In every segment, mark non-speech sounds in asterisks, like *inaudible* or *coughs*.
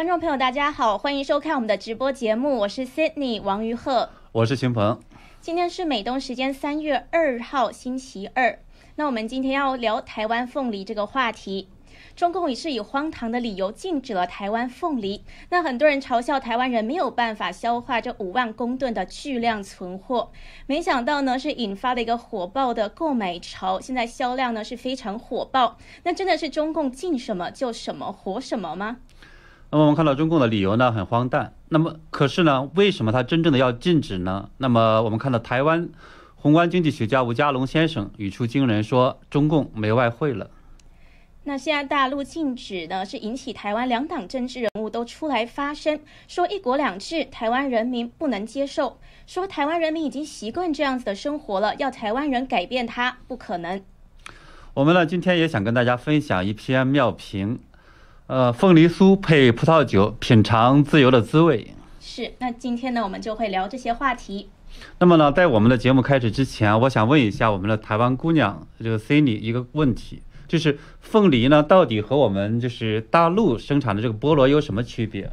观众朋友，大家好，欢迎收看我们的直播节目，我是 Sydney 王于鹤，我是秦鹏。今天是美东时间三月二号星期二，那我们今天要聊台湾凤梨这个话题。中共也是以荒唐的理由禁止了台湾凤梨，那很多人嘲笑台湾人没有办法消化这五万公吨的巨量存货，没想到呢是引发了一个火爆的购买潮，现在销量呢是非常火爆。那真的是中共禁什么就什么火什么吗？那么我们看到中共的理由呢很荒诞，那么可是呢为什么他真正的要禁止呢？那么我们看到台湾宏观经济学家吴家龙先生语出惊人，说中共没外汇了。那现在大陆禁止呢，是引起台湾两党政治人物都出来发声，说一国两制，台湾人民不能接受，说台湾人民已经习惯这样子的生活了，要台湾人改变它不可能。我们呢今天也想跟大家分享一篇妙评，呃，凤梨酥配葡萄酒，品尝自由的滋味。是，那今天呢我们就会聊这些话题。那么呢，在我们的节目开始之前，我想问一下我们的台湾姑娘这个 Cindy 一个问题。就是凤梨呢，到底和我们就是大陆生产的这个菠萝有什么区别？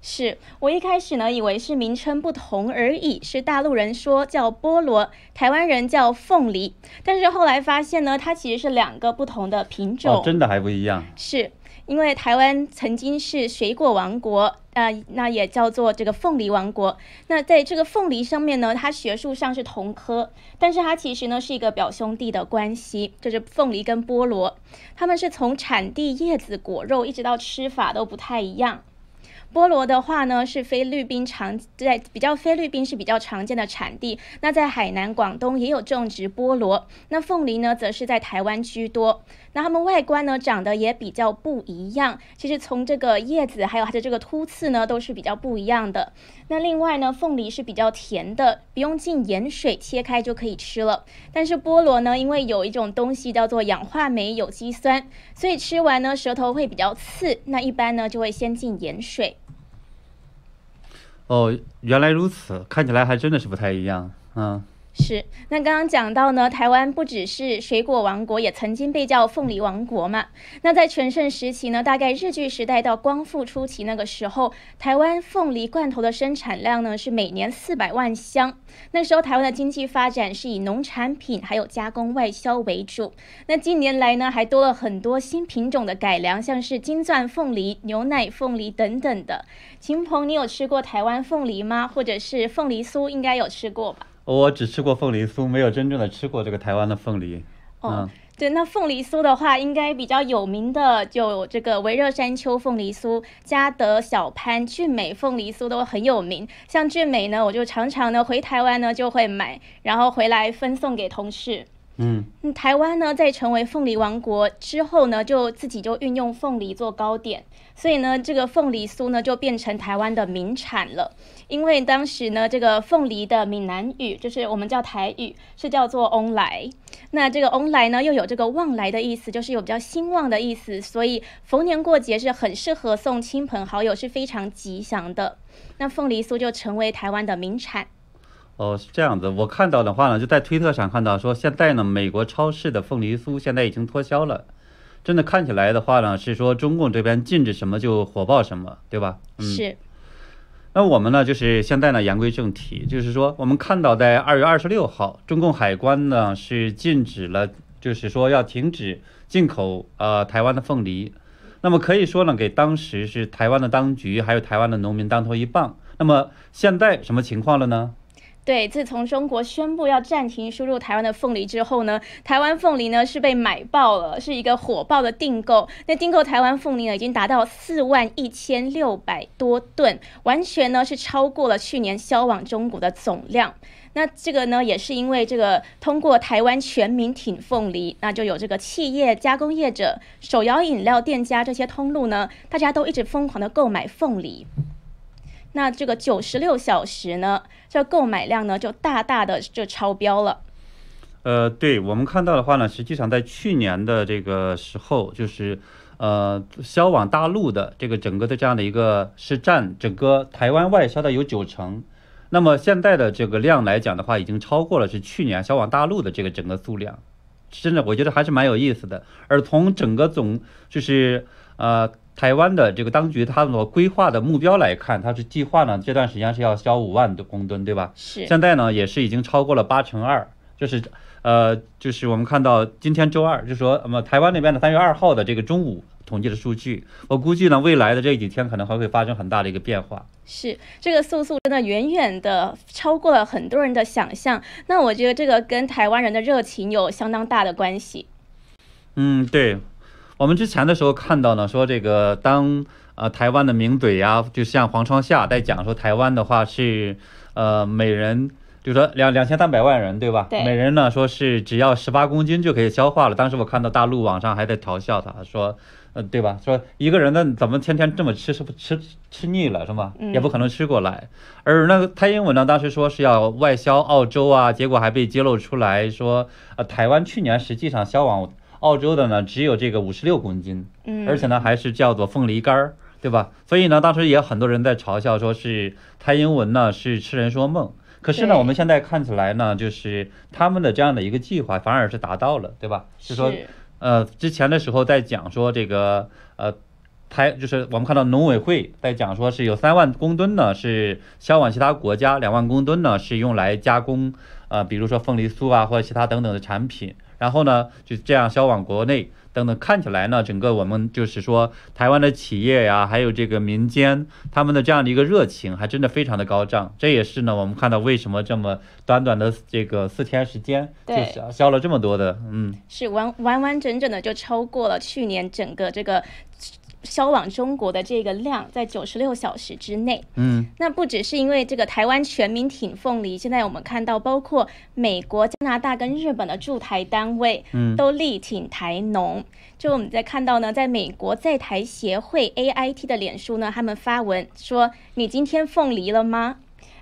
是我一开始呢以为是名称不同而已，是大陆人说叫菠萝，台湾人叫凤梨，但是后来发现呢，它其实是两个不同的品种，哦真的还不一样。是。因为台湾曾经是水果王国，呃，那也叫做这个凤梨王国。那在这个凤梨上面呢，它学术上是同科，但是它其实呢是一个表兄弟的关系，就是凤梨跟菠萝，它们是从产地、叶子、果肉一直到吃法都不太一样。菠萝的话呢，是菲律宾常在比较菲律宾是比较常见的产地。那在海南、广东也有种植菠萝。那凤梨呢，则是在台湾居多。那它们外观呢，长得也比较不一样。其实从这个叶子还有它的这个突刺呢，都是比较不一样的。那另外呢，凤梨是比较甜的，不用进盐水，切开就可以吃了。但是菠萝呢，因为有一种东西叫做氧化酶有机酸，所以吃完呢，舌头会比较刺。那一般呢，就会先进盐水。哦，原来如此，看起来还真的是不太一样，嗯。是，那刚刚讲到呢，台湾不只是水果王国，也曾经被叫凤梨王国嘛。那在全盛时期呢，大概日据时代到光复初期那个时候，台湾凤梨罐头的生产量呢是每年四百万箱。那时候台湾的经济发展是以农产品还有加工外销为主。那近年来呢，还多了很多新品种的改良，像是金钻凤梨、牛奶凤梨等等的。秦鹏，你有吃过台湾凤梨吗？或者是凤梨酥，应该有吃过吧？我只吃过凤梨酥，没有真正的吃过这个台湾的凤梨。哦，对，那凤梨酥的话，应该比较有名的就这个维热山丘凤梨酥、嘉德小潘、俊美凤梨酥都很有名。像俊美呢，我就常常呢回台湾呢就会买，然后回来分送给同事。嗯，台湾呢在成为凤梨王国之后呢，就自己就运用凤梨做糕点，所以呢这个凤梨酥呢就变成台湾的名产了。因为当时呢这个凤梨的闽南语就是我们叫台语是叫做“翁来”，那这个“翁来”呢又有这个旺来的意思，就是有比较兴旺的意思，所以逢年过节是很适合送亲朋好友，是非常吉祥的。那凤梨酥就成为台湾的名产。哦，是这样子。我看到的话呢，就在推特上看到说，现在呢，美国超市的凤梨酥现在已经脱销了。真的看起来的话呢，是说中共这边禁止什么就火爆什么，对吧？嗯。是。那我们呢，就是现在呢，言归正题，就是说我们看到在二月二十六号，中共海关呢是禁止了，就是说要停止进口呃台湾的凤梨。那么可以说呢，给当时是台湾的当局还有台湾的农民当头一棒。那么现在什么情况了呢？对，自从中国宣布要暂停输入台湾的凤梨之后呢，台湾凤梨呢是被买爆了，是一个火爆的订购。那订购台湾凤梨呢，已经达到四万一千六百多吨，完全呢是超过了去年销往中国的总量。那这个呢，也是因为这个通过台湾全民挺凤梨，那就有这个企业、加工业者、手摇饮料店家这些通路呢，大家都一直疯狂的购买凤梨。那这个九十六小时呢，这购买量呢就大大的就超标了。呃，对我们看到的话呢，实际上在去年的这个时候，就是呃销往大陆的这个整个的这样的一个是占整个台湾外销的有九成。那么现在的这个量来讲的话，已经超过了是去年销往大陆的这个整个数量。真的，我觉得还是蛮有意思的。而从整个总就是呃。台湾的这个当局他所规划的目标来看，它是计划呢这段时间是要销五万的公吨，对吧？是。现在呢也是已经超过了八成二，就是呃就是我们看到今天周二，就说那么台湾那边的三月二号的这个中午。统计的数据，我估计呢，未来的这几天可能还会发生很大的一个变化。是这个速速真的远远的超过了很多人的想象。那我觉得这个跟台湾人的热情有相当大的关系。嗯，对，我们之前的时候看到呢，说这个当呃台湾的名嘴呀，就像黄创夏在讲说台湾的话是呃每人。就说两两千三百万人，对吧？对。每人呢，说是只要十八公斤就可以消化了。当时我看到大陆网上还在调笑他，说，呃，对吧？说一个人呢，怎么天天这么吃，是不吃吃腻了，是吗？也不可能吃过来。而那个蔡英文呢，当时说是要外销澳洲啊，结果还被揭露出来说，呃，台湾去年实际上销往澳洲的呢，只有这个五十六公斤，嗯，而且呢，还是叫做凤梨干儿，对吧？所以呢，当时也很多人在嘲笑，说是蔡英文呢是痴人说梦。可是呢，我们现在看起来呢，就是他们的这样的一个计划反而是达到了，对吧？就说，呃，之前的时候在讲说这个，呃，台就是我们看到农委会在讲说是有三万公吨呢是销往其他国家，两万公吨呢是用来加工，呃，比如说凤梨酥啊或者其他等等的产品，然后呢就这样销往国内。等等，看起来呢，整个我们就是说，台湾的企业呀，还有这个民间，他们的这样的一个热情，还真的非常的高涨。这也是呢，我们看到为什么这么短短的这个四天时间，就销销了这么多的，嗯，是完完完整整的就超过了去年整个这个。销往中国的这个量在九十六小时之内，嗯，那不只是因为这个台湾全民挺凤梨，现在我们看到包括美国、加拿大跟日本的驻台单位，嗯，都力挺台农。就我们在看到呢，在美国在台协会 A I T 的脸书呢，他们发文说：“你今天凤梨了吗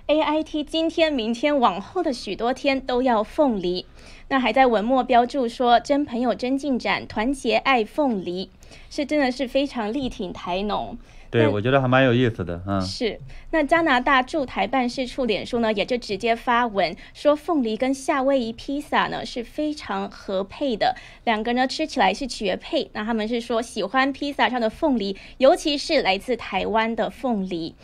？”A I T 今天、明天、往后的许多天都要凤梨。那还在文末标注说：“真朋友真进展，团结爱凤梨。”是真的是非常力挺台农，对我觉得还蛮有意思的，嗯，是。那加拿大驻台办事处脸书呢，也就直接发文说，凤梨跟夏威夷披萨呢是非常合配的，两个呢吃起来是绝配。那他们是说喜欢披萨上的凤梨，尤其是来自台湾的凤梨。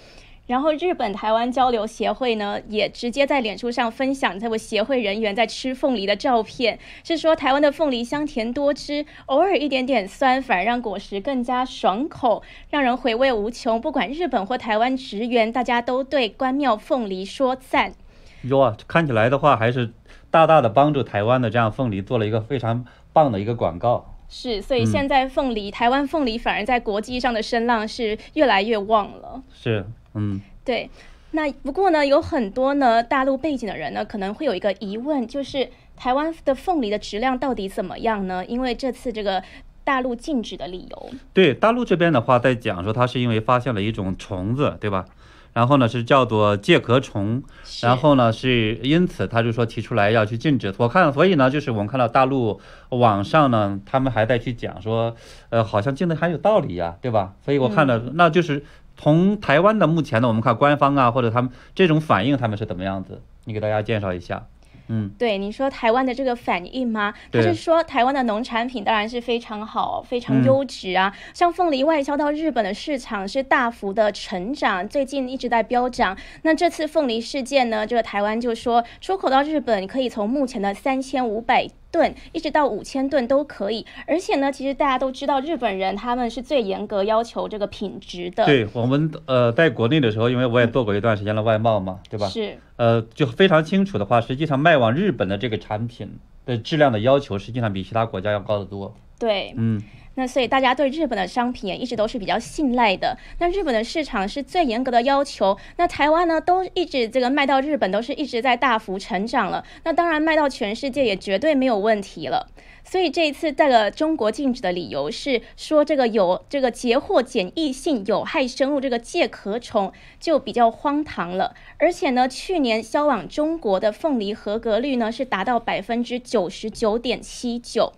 然后日本台湾交流协会呢，也直接在脸书上分享这位协会人员在吃凤梨的照片，是说台湾的凤梨香甜多汁，偶尔一点点酸，反而让果实更加爽口，让人回味无穷。不管日本或台湾职员，大家都对关庙凤梨说赞。哟，看起来的话，还是大大的帮助台湾的这样凤梨做了一个非常棒的一个广告。是，所以现在凤梨，台湾凤梨反而在国际上的声浪是越来越旺了。是。嗯，对，那不过呢，有很多呢大陆背景的人呢，可能会有一个疑问，就是台湾的凤梨的质量到底怎么样呢？因为这次这个大陆禁止的理由，对大陆这边的话，在讲说它是因为发现了一种虫子，对吧？然后呢是叫做介壳虫，然后呢是因此他就说提出来要去禁止。我看，所以呢就是我们看到大陆网上呢，他们还在去讲说，呃，好像禁的还有道理呀，对吧？所以我看了，那就是。从台湾的目前呢，我们看官方啊，或者他们这种反应，他们是怎么样子？你给大家介绍一下。嗯，对，你说台湾的这个反应吗？他是说台湾的农产品当然是非常好，非常优质啊。像凤梨外销到日本的市场是大幅的成长，最近一直在飙涨。那这次凤梨事件呢，这个台湾就说出口到日本可以从目前的三千五百。吨一直到五千吨都可以，而且呢，其实大家都知道，日本人他们是最严格要求这个品质的。对我们呃，在国内的时候，因为我也做过一段时间的外贸嘛，对吧？是。呃，就非常清楚的话，实际上卖往日本的这个产品的质量的要求，实际上比其他国家要高得多。对，嗯。那所以大家对日本的商品也一直都是比较信赖的。那日本的市场是最严格的要求。那台湾呢，都一直这个卖到日本都是一直在大幅成长了。那当然卖到全世界也绝对没有问题了。所以这一次带了中国禁止的理由是说这个有这个截获检疫性有害生物这个介壳虫就比较荒唐了。而且呢，去年销往中国的凤梨合格率呢是达到百分之九十九点七九。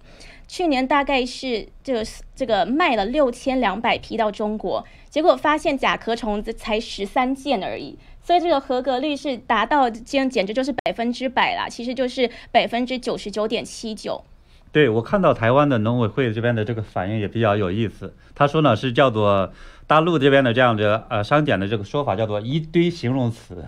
去年大概是这个这个卖了六千两百批到中国，结果发现甲壳虫子才十三件而已，所以这个合格率是达到，简简直就是百分之百啦，其实就是百分之九十九点七九。对我看到台湾的农委会这边的这个反应也比较有意思，他说呢是叫做大陆这边的这样的呃商检的这个说法叫做一堆形容词，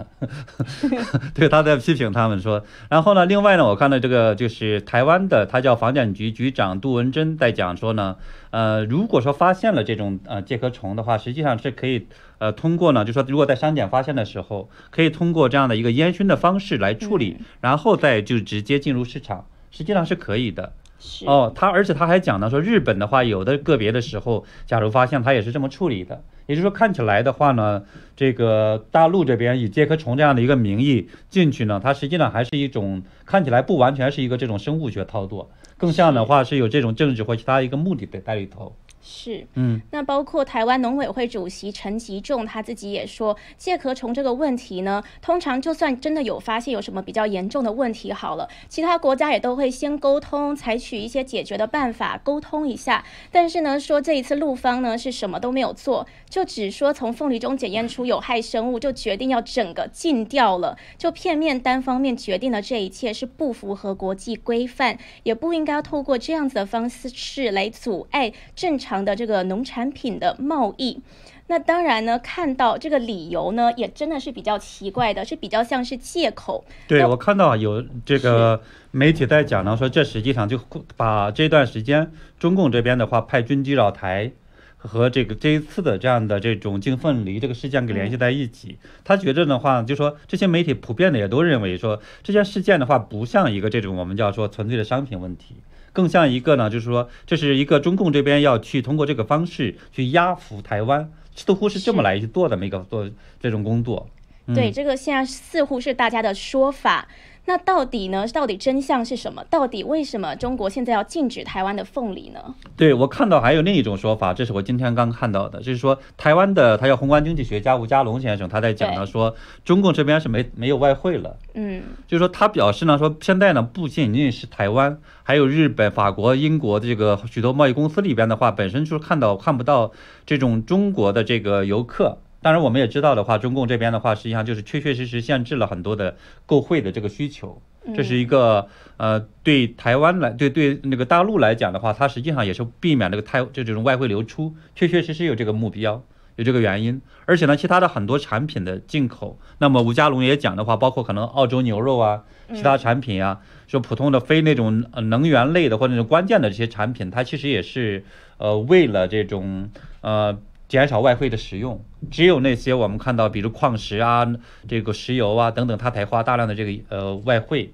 *laughs* 对他在批评他们说，然后呢，另外呢，我看到这个就是台湾的他叫房检局局长杜文珍在讲说呢，呃，如果说发现了这种呃介壳虫的话，实际上是可以呃通过呢，就说如果在商检发现的时候，可以通过这样的一个烟熏的方式来处理，然后再就直接进入市场，实际上是可以的。是。哦，他而且他还讲到说，日本的话，有的个别的时候，假如发现他也是这么处理的，也就是说，看起来的话呢，这个大陆这边以介壳虫这样的一个名义进去呢，它实际上还是一种看起来不完全是一个这种生物学操作，更像的话是有这种政治或其他一个目的的在里头。是，嗯，那包括台湾农委会主席陈吉仲他自己也说，介壳虫这个问题呢，通常就算真的有发现有什么比较严重的问题，好了，其他国家也都会先沟通，采取一些解决的办法，沟通一下。但是呢，说这一次陆方呢是什么都没有做，就只说从凤梨中检验出有害生物，就决定要整个禁掉了，就片面单方面决定了这一切是不符合国际规范，也不应该透过这样子的方式来阻碍正常。的这个农产品的贸易，那当然呢，看到这个理由呢，也真的是比较奇怪的，是比较像是借口。对我看到有这个媒体在讲呢，说这实际上就把这段时间中共这边的话派军机绕台和这个这一次的这样的这种净凤梨这个事件给联系在一起。他觉得的话，就说这些媒体普遍的也都认为说这件事件的话不像一个这种我们叫说纯粹的商品问题。更像一个呢，就是说，这是一个中共这边要去通过这个方式去压服台湾，似乎是这么来去做的，一个做这种工作。对，这个现在似乎是大家的说法。那到底呢？到底真相是什么？到底为什么中国现在要禁止台湾的凤梨呢？对我看到还有另一种说法，这是我今天刚看到的，就是说台湾的他叫宏观经济学家吴家龙先生，他在讲呢，说中共这边是没没有外汇了。嗯，就是说他表示呢，说现在呢不仅仅是台湾，还有日本、法国、英国的这个许多贸易公司里边的话，本身就是看到看不到这种中国的这个游客。当然，我们也知道的话，中共这边的话，实际上就是确确实实限制了很多的购汇的这个需求。这是一个呃，对台湾来，对对那个大陆来讲的话，它实际上也是避免这个太就这种外汇流出，确确实实有这个目标，有这个原因。而且呢，其他的很多产品的进口，那么吴家龙也讲的话，包括可能澳洲牛肉啊，其他产品啊，说普通的非那种能源类的或者那种关键的这些产品，它其实也是呃为了这种呃。减少外汇的使用，只有那些我们看到，比如矿石啊、这个石油啊等等，它才花大量的这个呃外汇，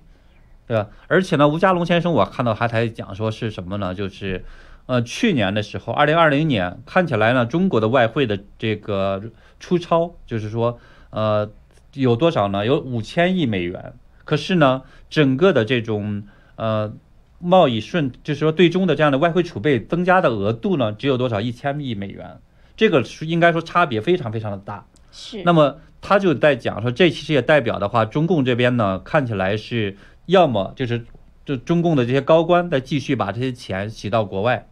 对吧？而且呢，吴家龙先生我看到他才讲说是什么呢？就是呃去年的时候，二零二零年看起来呢，中国的外汇的这个出超，就是说呃有多少呢？有五千亿美元。可是呢，整个的这种呃贸易顺，就是说最终的这样的外汇储备增加的额度呢，只有多少？一千亿美元。这个是应该说差别非常非常的大，是。那么他就在讲说，这其实也代表的话，中共这边呢看起来是要么就是就中共的这些高官在继续把这些钱洗到国外，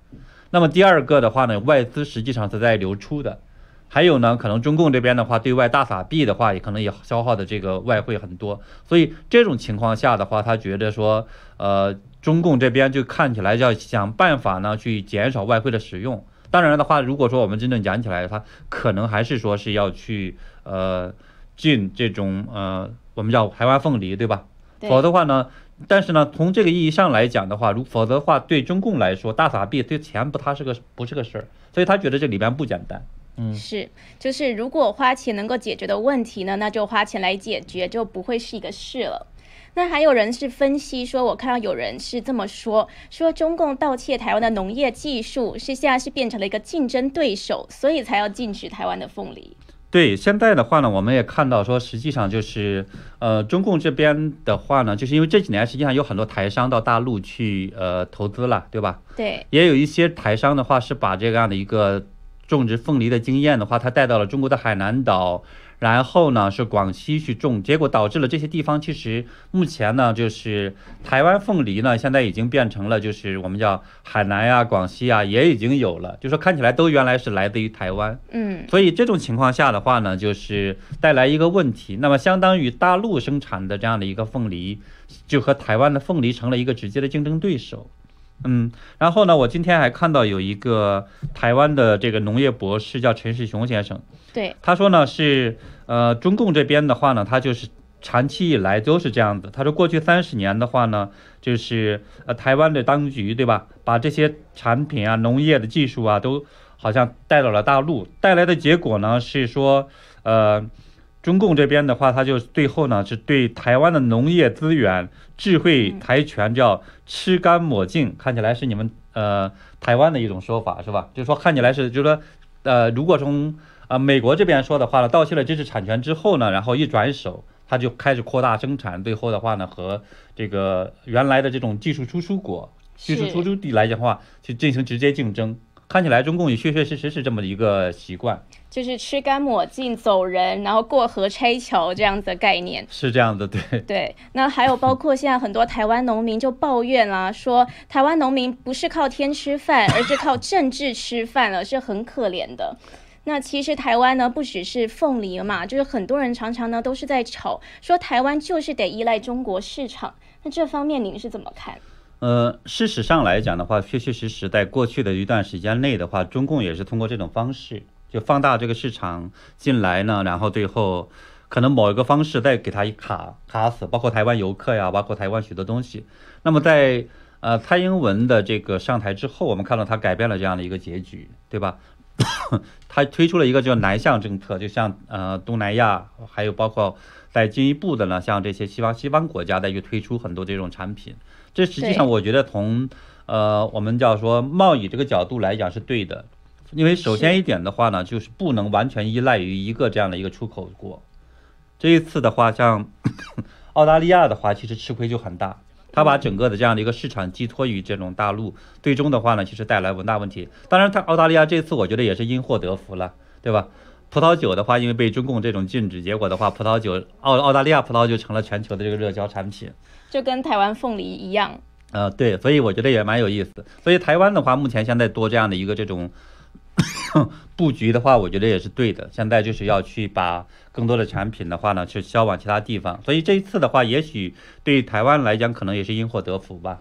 那么第二个的话呢，外资实际上是在流出的，还有呢，可能中共这边的话对外大撒币的话，也可能也消耗的这个外汇很多，所以这种情况下的话，他觉得说，呃，中共这边就看起来要想办法呢去减少外汇的使用。当然的话，如果说我们真正讲起来，它可能还是说是要去呃进这种呃我们叫台湾凤梨，对吧？否则的话呢，但是呢，从这个意义上来讲的话，如否则的话，对中共来说，大撒币对钱不，它是个不是个事儿，所以他觉得这里边不简单。嗯，是，就是如果花钱能够解决的问题呢，那就花钱来解决，就不会是一个事了。那还有人是分析说，我看到有人是这么说，说中共盗窃台湾的农业技术，是现在是变成了一个竞争对手，所以才要禁止台湾的凤梨。对，现在的话呢，我们也看到说，实际上就是，呃，中共这边的话呢，就是因为这几年实际上有很多台商到大陆去呃投资了，对吧？对。也有一些台商的话是把这样的一个种植凤梨的经验的话，他带到了中国的海南岛。然后呢，是广西去种，结果导致了这些地方其实目前呢，就是台湾凤梨呢，现在已经变成了就是我们叫海南呀、广西啊，也已经有了，就说看起来都原来是来自于台湾，嗯，所以这种情况下的话呢，就是带来一个问题，那么相当于大陆生产的这样的一个凤梨，就和台湾的凤梨成了一个直接的竞争对手。嗯，然后呢，我今天还看到有一个台湾的这个农业博士叫陈世雄先生，对，他说呢是呃中共这边的话呢，他就是长期以来都是这样子。他说过去三十年的话呢，就是呃台湾的当局对吧，把这些产品啊、农业的技术啊都好像带到了大陆，带来的结果呢是说呃。中共这边的话，他就最后呢是对台湾的农业资源、智慧跆拳叫吃干抹净，看起来是你们呃台湾的一种说法是吧？就是说看起来是，就是说呃，如果从啊美国这边说的话呢，盗窃了知识产权之后呢，然后一转手，他就开始扩大生产，最后的话呢和这个原来的这种技术输出国、技术输出地来讲的话，去进行直接竞争。看起来中共也确确实实是这么一个习惯。就是吃干抹净走人，然后过河拆桥这样子的概念，是这样的，对对。那还有包括现在很多台湾农民就抱怨啦，说台湾农民不是靠天吃饭，而是靠政治吃饭了，是很可怜的。那其实台湾呢，不只是凤梨嘛，就是很多人常常呢都是在吵，说台湾就是得依赖中国市场。那这方面您是怎么看？呃，事实上来讲的话，确确实实在过去的一段时间内的话，中共也是通过这种方式。就放大这个市场进来呢，然后最后可能某一个方式再给它一卡卡死，包括台湾游客呀，包括台湾许多东西。那么在呃蔡英文的这个上台之后，我们看到他改变了这样的一个结局，对吧？*coughs* 他推出了一个叫南向政策，就像呃东南亚，还有包括在进一步的呢，像这些西方西方国家再去推出很多这种产品。这实际上我觉得从呃我们叫说贸易这个角度来讲是对的。因为首先一点的话呢，就是不能完全依赖于一个这样的一个出口国。这一次的话，像 *coughs* 澳大利亚的话，其实吃亏就很大。他把整个的这样的一个市场寄托于这种大陆，最终的话呢，其实带来很大问题。当然，他澳大利亚这次我觉得也是因祸得福了，对吧？葡萄酒的话，因为被中共这种禁止，结果的话，葡萄酒澳澳大利亚葡萄就成了全球的这个热销产品，就跟台湾凤梨一样。呃，对，所以我觉得也蛮有意思。所以台湾的话，目前现在多这样的一个这种。*coughs* 布局的话，我觉得也是对的。现在就是要去把更多的产品的话呢，去销往其他地方。所以这一次的话，也许对台湾来讲，可能也是因祸得福吧。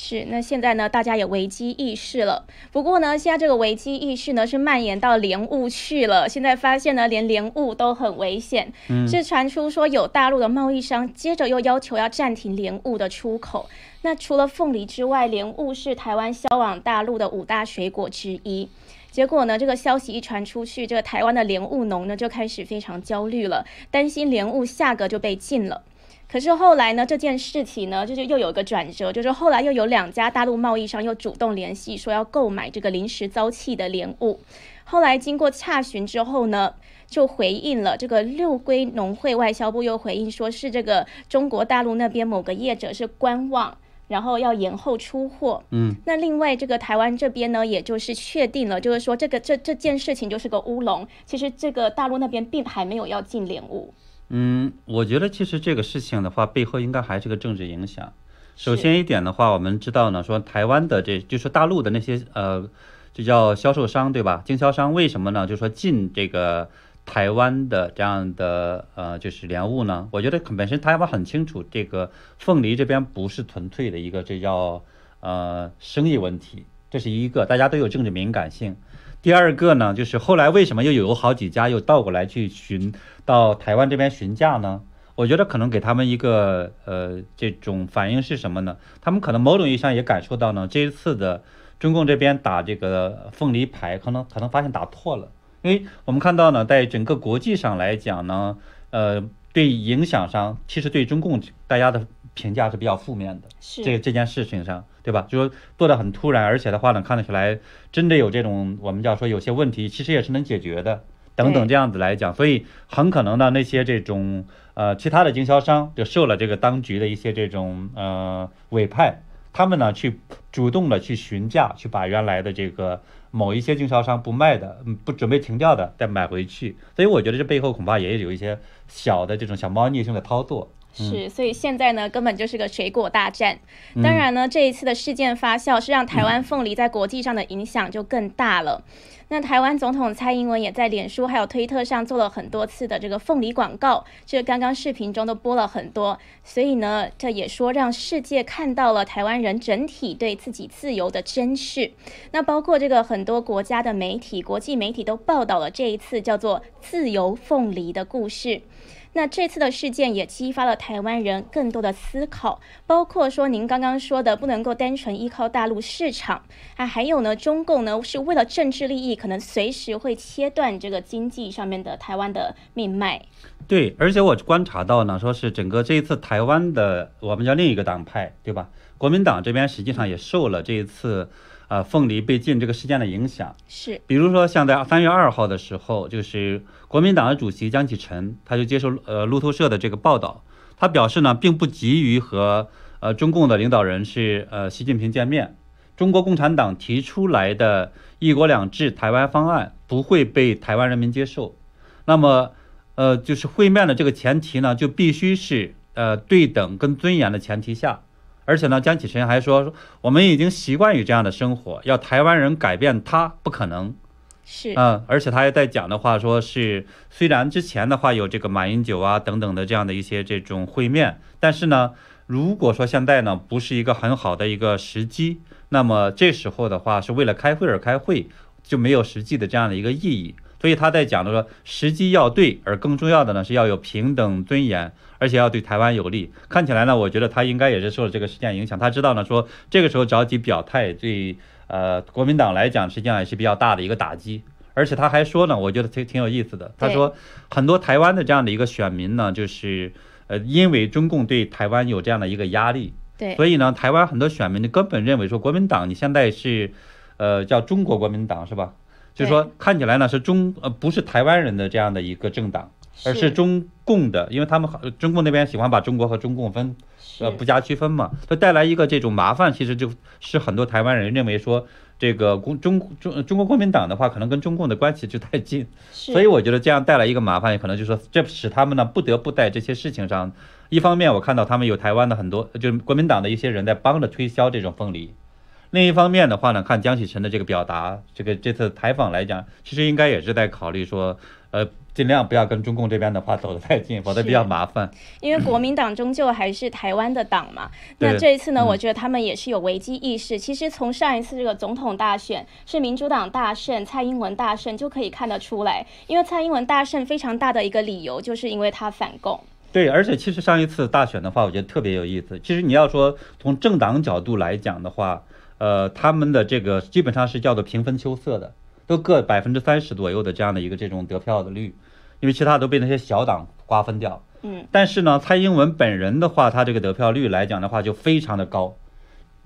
是，那现在呢，大家也危机意识了。不过呢，现在这个危机意识呢，是蔓延到莲雾去了。现在发现呢，连莲雾都很危险。嗯，是传出说有大陆的贸易商接着又要求要暂停莲雾的出口。那除了凤梨之外，莲雾是台湾销往大陆的五大水果之一。结果呢，这个消息一传出去，这个台湾的莲雾农呢就开始非常焦虑了，担心莲雾价格就被禁了。可是后来呢，这件事情呢，就是又有一个转折，就是后来又有两家大陆贸易商又主动联系，说要购买这个临时遭弃的莲雾。后来经过洽询之后呢，就回应了这个六龟农会外销部又回应说是这个中国大陆那边某个业者是观望。然后要延后出货，嗯，那另外这个台湾这边呢，也就是确定了，就是说这个这这件事情就是个乌龙。其实这个大陆那边并还没有要进莲雾。嗯，我觉得其实这个事情的话，背后应该还是个政治影响。首先一点的话，我们知道呢，说台湾的这就是大陆的那些呃，就叫销售商对吧？经销商为什么呢？就说进这个。台湾的这样的呃，就是莲雾呢，我觉得本身台湾很清楚，这个凤梨这边不是纯粹的一个这叫呃生意问题，这是一个大家都有政治敏感性。第二个呢，就是后来为什么又有好几家又倒过来去询到台湾这边询价呢？我觉得可能给他们一个呃这种反应是什么呢？他们可能某种意义上也感受到呢，这一次的中共这边打这个凤梨牌，可能可能发现打错了。因为我们看到呢，在整个国际上来讲呢，呃，对影响上，其实对中共大家的评价是比较负面的。是这这件事情上，对吧？就说做的很突然，而且的话呢，看得出来真的有这种我们叫说有些问题，其实也是能解决的，等等这样子来讲，所以很可能呢，那些这种呃其他的经销商就受了这个当局的一些这种呃委派，他们呢去主动的去询价，去把原来的这个。某一些经销商不卖的，嗯，不准备停掉的，再买回去，所以我觉得这背后恐怕也有一些小的这种小猫腻性的操作。是，所以现在呢，根本就是个水果大战。当然呢，这一次的事件发酵，是让台湾凤梨在国际上的影响就更大了。那台湾总统蔡英文也在脸书还有推特上做了很多次的这个凤梨广告，这刚刚视频中都播了很多，所以呢，这也说让世界看到了台湾人整体对自己自由的珍视。那包括这个很多国家的媒体、国际媒体都报道了这一次叫做“自由凤梨”的故事。那这次的事件也激发了台湾人更多的思考，包括说您刚刚说的不能够单纯依靠大陆市场啊，还有呢，中共呢是为了政治利益，可能随时会切断这个经济上面的台湾的命脉。对，而且我观察到呢，说是整个这一次台湾的我们叫另一个党派，对吧？国民党这边实际上也受了这一次。啊，凤梨被禁这个事件的影响。是，比如说像在三月二号的时候，就是国民党的主席江启臣，他就接受呃路透社的这个报道，他表示呢，并不急于和呃中共的领导人是呃习近平见面，中国共产党提出来的一国两制台湾方案不会被台湾人民接受，那么呃就是会面的这个前提呢，就必须是呃对等跟尊严的前提下。而且呢，江启臣还说，我们已经习惯于这样的生活，要台湾人改变他不可能。是，嗯，而且他也在讲的话，说是虽然之前的话有这个马英九啊等等的这样的一些这种会面，但是呢，如果说现在呢不是一个很好的一个时机，那么这时候的话是为了开会而开会，就没有实际的这样的一个意义。所以他在讲的说，时机要对，而更重要的呢是要有平等尊严。而且要对台湾有利，看起来呢，我觉得他应该也是受了这个事件影响。他知道呢，说这个时候着急表态，对呃国民党来讲，实际上也是比较大的一个打击。而且他还说呢，我觉得挺挺有意思的。他说，很多台湾的这样的一个选民呢，就是呃因为中共对台湾有这样的一个压力，对，所以呢，台湾很多选民根本认为说国民党你现在是呃叫中国国民党是吧？就是说看起来呢是中呃不是台湾人的这样的一个政党。而是中共的，因为他们中共那边喜欢把中国和中共分，呃，不加区分嘛，它带来一个这种麻烦，其实就是很多台湾人认为说，这个共中中中国国民党的话，可能跟中共的关系就太近，所以我觉得这样带来一个麻烦，可能就是说，这使他们呢不得不在这些事情上，一方面我看到他们有台湾的很多，就是国民党的一些人在帮着推销这种凤梨，另一方面的话呢，看江启臣的这个表达，这个这次采访来讲，其实应该也是在考虑说，呃。尽量不要跟中共这边的话走得太近，否则比较麻烦。因为国民党终究还是台湾的党嘛。那这一次呢，我觉得他们也是有危机意识。其实从上一次这个总统大选是民主党大胜，蔡英文大胜就可以看得出来。因为蔡英文大胜非常大的一个理由，就是因为他反共。对，而且其实上一次大选的话，我觉得特别有意思。其实你要说从政党角度来讲的话，呃，他们的这个基本上是叫做平分秋色的，都各百分之三十左右的这样的一个这种得票的率。因为其他都被那些小党瓜分掉，嗯，但是呢，蔡英文本人的话，他这个得票率来讲的话就非常的高。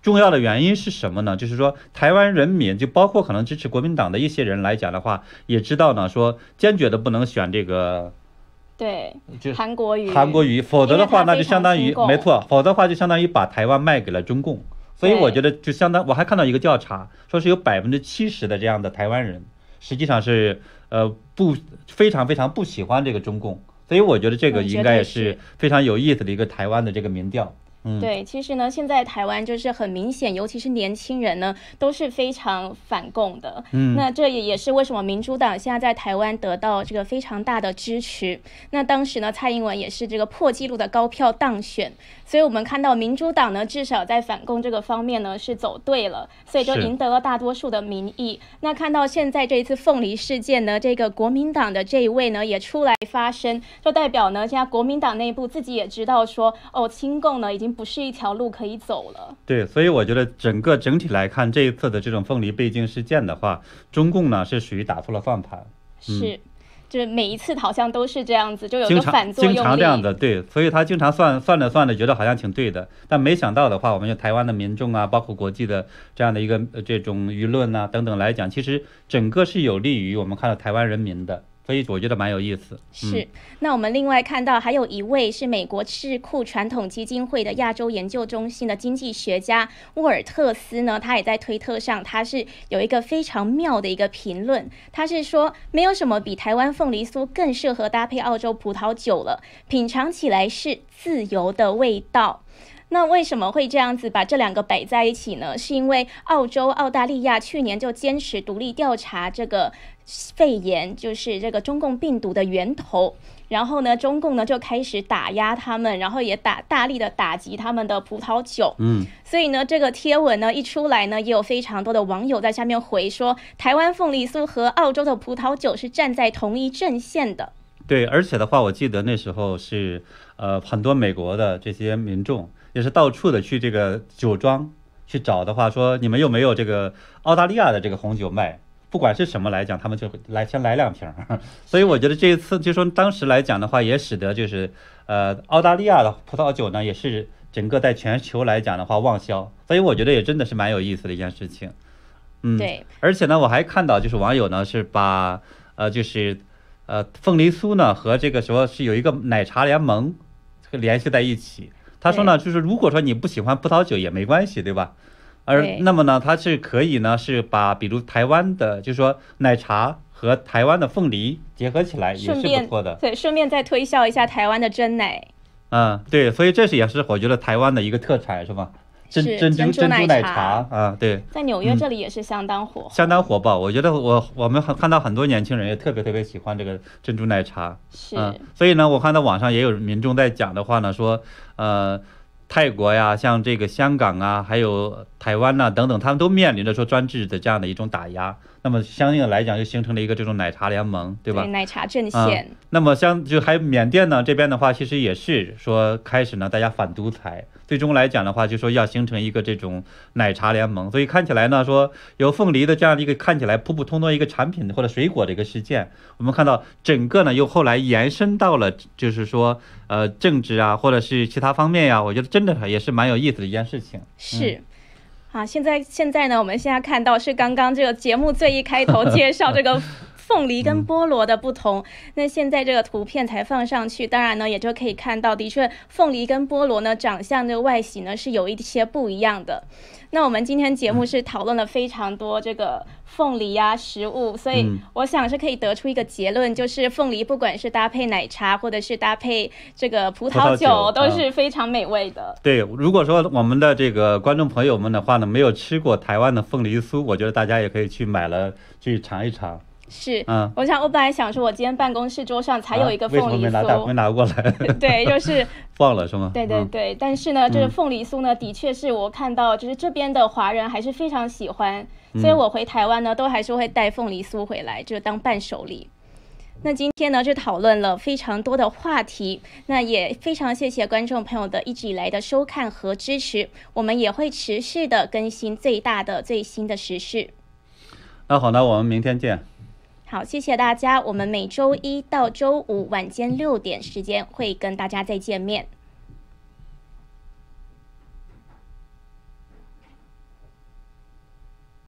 重要的原因是什么呢？就是说，台湾人民就包括可能支持国民党的一些人来讲的话，也知道呢，说坚决的不能选这个，对，就韩国瑜，韩国瑜，否则的话那就相当于没错，否则的话就相当于把台湾卖给了中共。所以我觉得就相当，我还看到一个调查，说是有百分之七十的这样的台湾人，实际上是。呃，不，非常非常不喜欢这个中共，所以我觉得这个应该也是非常有意思的一个台湾的这个民调。对，其实呢，现在台湾就是很明显，尤其是年轻人呢，都是非常反共的。嗯，那这也也是为什么民主党现在在台湾得到这个非常大的支持。那当时呢，蔡英文也是这个破纪录的高票当选，所以我们看到民主党呢，至少在反共这个方面呢是走对了，所以就赢得了大多数的民意。那看到现在这一次凤梨事件呢，这个国民党的这一位呢也出来发声，就代表呢现在国民党内部自己也知道说，哦，亲共呢已经。不是一条路可以走了。对，所以我觉得整个整体来看，这一次的这种凤梨被禁事件的话，中共呢是属于打错了算盘。是，就是每一次好像都是这样子，就有个反作用经常这样的，对，所以他经常算算着算着，觉得好像挺对的，但没想到的话，我们就台湾的民众啊，包括国际的这样的一个这种舆论啊等等来讲，其实整个是有利于我们看到台湾人民的。所以我觉得蛮有意思。是，那我们另外看到还有一位是美国智库传统基金会的亚洲研究中心的经济学家沃尔特斯呢，他也在推特上，他是有一个非常妙的一个评论，他是说没有什么比台湾凤梨酥更适合搭配澳洲葡萄酒了，品尝起来是自由的味道。那为什么会这样子把这两个摆在一起呢？是因为澳洲、澳大利亚去年就坚持独立调查这个肺炎，就是这个中共病毒的源头。然后呢，中共呢就开始打压他们，然后也打大力的打击他们的葡萄酒。嗯，所以呢，这个贴文呢一出来呢，也有非常多的网友在下面回说，台湾凤梨酥和澳洲的葡萄酒是站在同一阵线的。对，而且的话，我记得那时候是呃很多美国的这些民众。也是到处的去这个酒庄去找的话，说你们有没有这个澳大利亚的这个红酒卖？不管是什么来讲，他们就会来先来两瓶。*laughs* 所以我觉得这一次就说当时来讲的话，也使得就是呃澳大利亚的葡萄酒呢，也是整个在全球来讲的话旺销。所以我觉得也真的是蛮有意思的一件事情。嗯，对。而且呢，我还看到就是网友呢是把呃就是呃凤梨酥呢和这个说是有一个奶茶联盟联系在一起。他说呢，就是如果说你不喜欢葡萄酒也没关系，对吧？而那么呢，它是可以呢，是把比如台湾的，就是说奶茶和台湾的凤梨结合起来也是不错的。对，顺便再推销一下台湾的真奶。嗯，对，所以这是也是我觉得台湾的一个特产，是吧？珍珍珠珍珠奶茶啊，对，在纽约这里也是相当火，相当火爆。我觉得我我们很看到很多年轻人也特别特别喜欢这个珍珠奶茶，是。所以呢，我看到网上也有民众在讲的话呢，说呃，泰国呀，像这个香港啊，还有台湾呐等等，他们都面临着说专制的这样的一种打压。那么相应来讲，就形成了一个这种奶茶联盟，对吧？奶茶阵线。那么像就还有缅甸呢这边的话，其实也是说开始呢，大家反独裁。最终来讲的话，就说要形成一个这种奶茶联盟。所以看起来呢，说有凤梨的这样的一个看起来普普通通一个产品或者水果的一个事件，我们看到整个呢又后来延伸到了就是说呃政治啊或者是其他方面呀，我觉得真的也是蛮有意思的一件事情。是。好，现在现在呢，我们现在看到是刚刚这个节目最一开头介绍这个凤梨跟菠萝的不同。那现在这个图片才放上去，当然呢，也就可以看到，的确凤梨跟菠萝呢，长相这个外形呢是有一些不一样的。那我们今天节目是讨论了非常多这个凤梨呀食物，所以我想是可以得出一个结论，就是凤梨不管是搭配奶茶或者是搭配这个葡萄酒都是非常美味的。对，如果说我们的这个观众朋友们的话呢，没有吃过台湾的凤梨酥，我觉得大家也可以去买了去尝一尝。是，嗯，我想我本来想说，我今天办公室桌上才有一个凤梨酥，没拿没拿过来？*laughs* 对，就是 *laughs* 忘了是吗？对对对，但是呢，这个凤梨酥呢，的确是我看到，就是这边的华人还是非常喜欢，所以我回台湾呢，都还是会带凤梨酥回来，就当伴手礼。那今天呢，就讨论了非常多的话题，那也非常谢谢观众朋友的一直以来的收看和支持，我们也会持续的更新最大的最新的时事。那好，那我们明天见。好，谢谢大家。我们每周一到周五晚间六点时间会跟大家再见面。